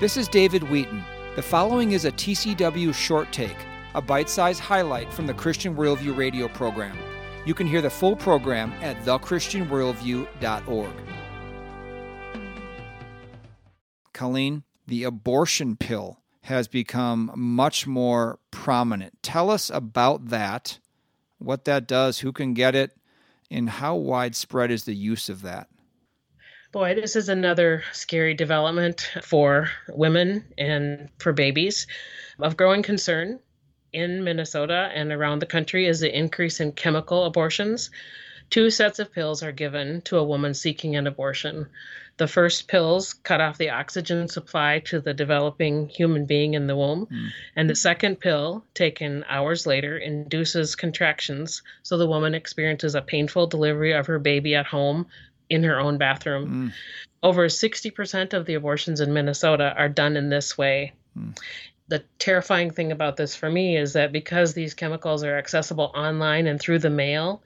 This is David Wheaton. The following is a TCW short take, a bite sized highlight from the Christian Worldview radio program. You can hear the full program at thechristianworldview.org. Colleen, the abortion pill has become much more prominent. Tell us about that, what that does, who can get it, and how widespread is the use of that? Boy, this is another scary development for women and for babies. Of growing concern in Minnesota and around the country is the increase in chemical abortions. Two sets of pills are given to a woman seeking an abortion. The first pills cut off the oxygen supply to the developing human being in the womb, mm. and the second pill, taken hours later, induces contractions so the woman experiences a painful delivery of her baby at home in her own bathroom. Mm. Over 60% of the abortions in Minnesota are done in this way. Mm. The terrifying thing about this for me is that because these chemicals are accessible online and through the mail,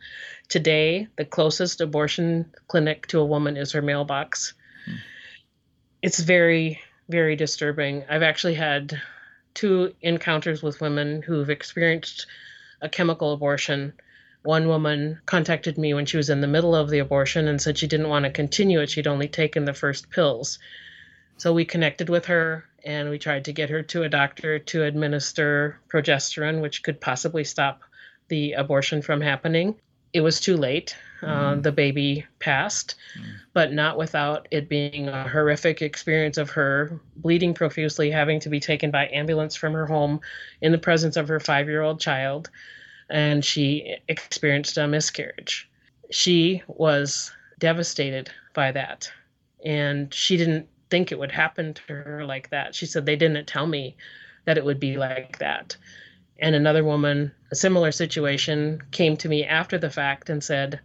today the closest abortion clinic to a woman is her mailbox. Mm. It's very, very disturbing. I've actually had two encounters with women who've experienced a chemical abortion one woman contacted me when she was in the middle of the abortion and said she didn't want to continue it. She'd only taken the first pills. So we connected with her and we tried to get her to a doctor to administer progesterone, which could possibly stop the abortion from happening. It was too late. Uh, mm-hmm. Uh, the baby passed, mm-hmm. but not without it being a horrific experience of her bleeding profusely, having to be taken by ambulance from her home in the presence of her five year old child and she experienced a miscarriage. She was devastated by that, and she didn't think it would happen to her like that. She said, They didn't tell me that it would be like that. And another woman, a similar situation, came to me after the fact and said,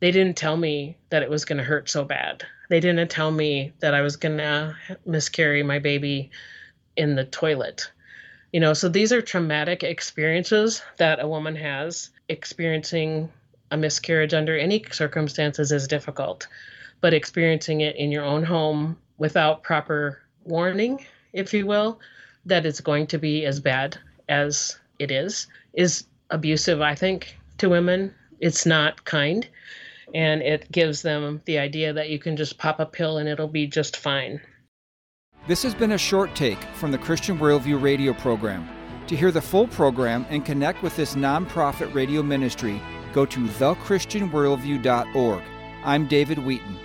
They didn't tell me that it was going to hurt so bad. They didn't tell me that I was going to miscarry my baby in the toilet. You know, so these are traumatic experiences that a woman has. Experiencing a miscarriage under any circumstances is difficult, but experiencing it in your own home without proper warning, if you will, that it's going to be as bad as it is, is abusive, I think, to women. It's not kind. And it gives them the idea that you can just pop a pill and it'll be just fine. This has been a short take from the Christian Worldview radio program. To hear the full program and connect with this nonprofit radio ministry, go to thechristianworldview.org. I'm David Wheaton.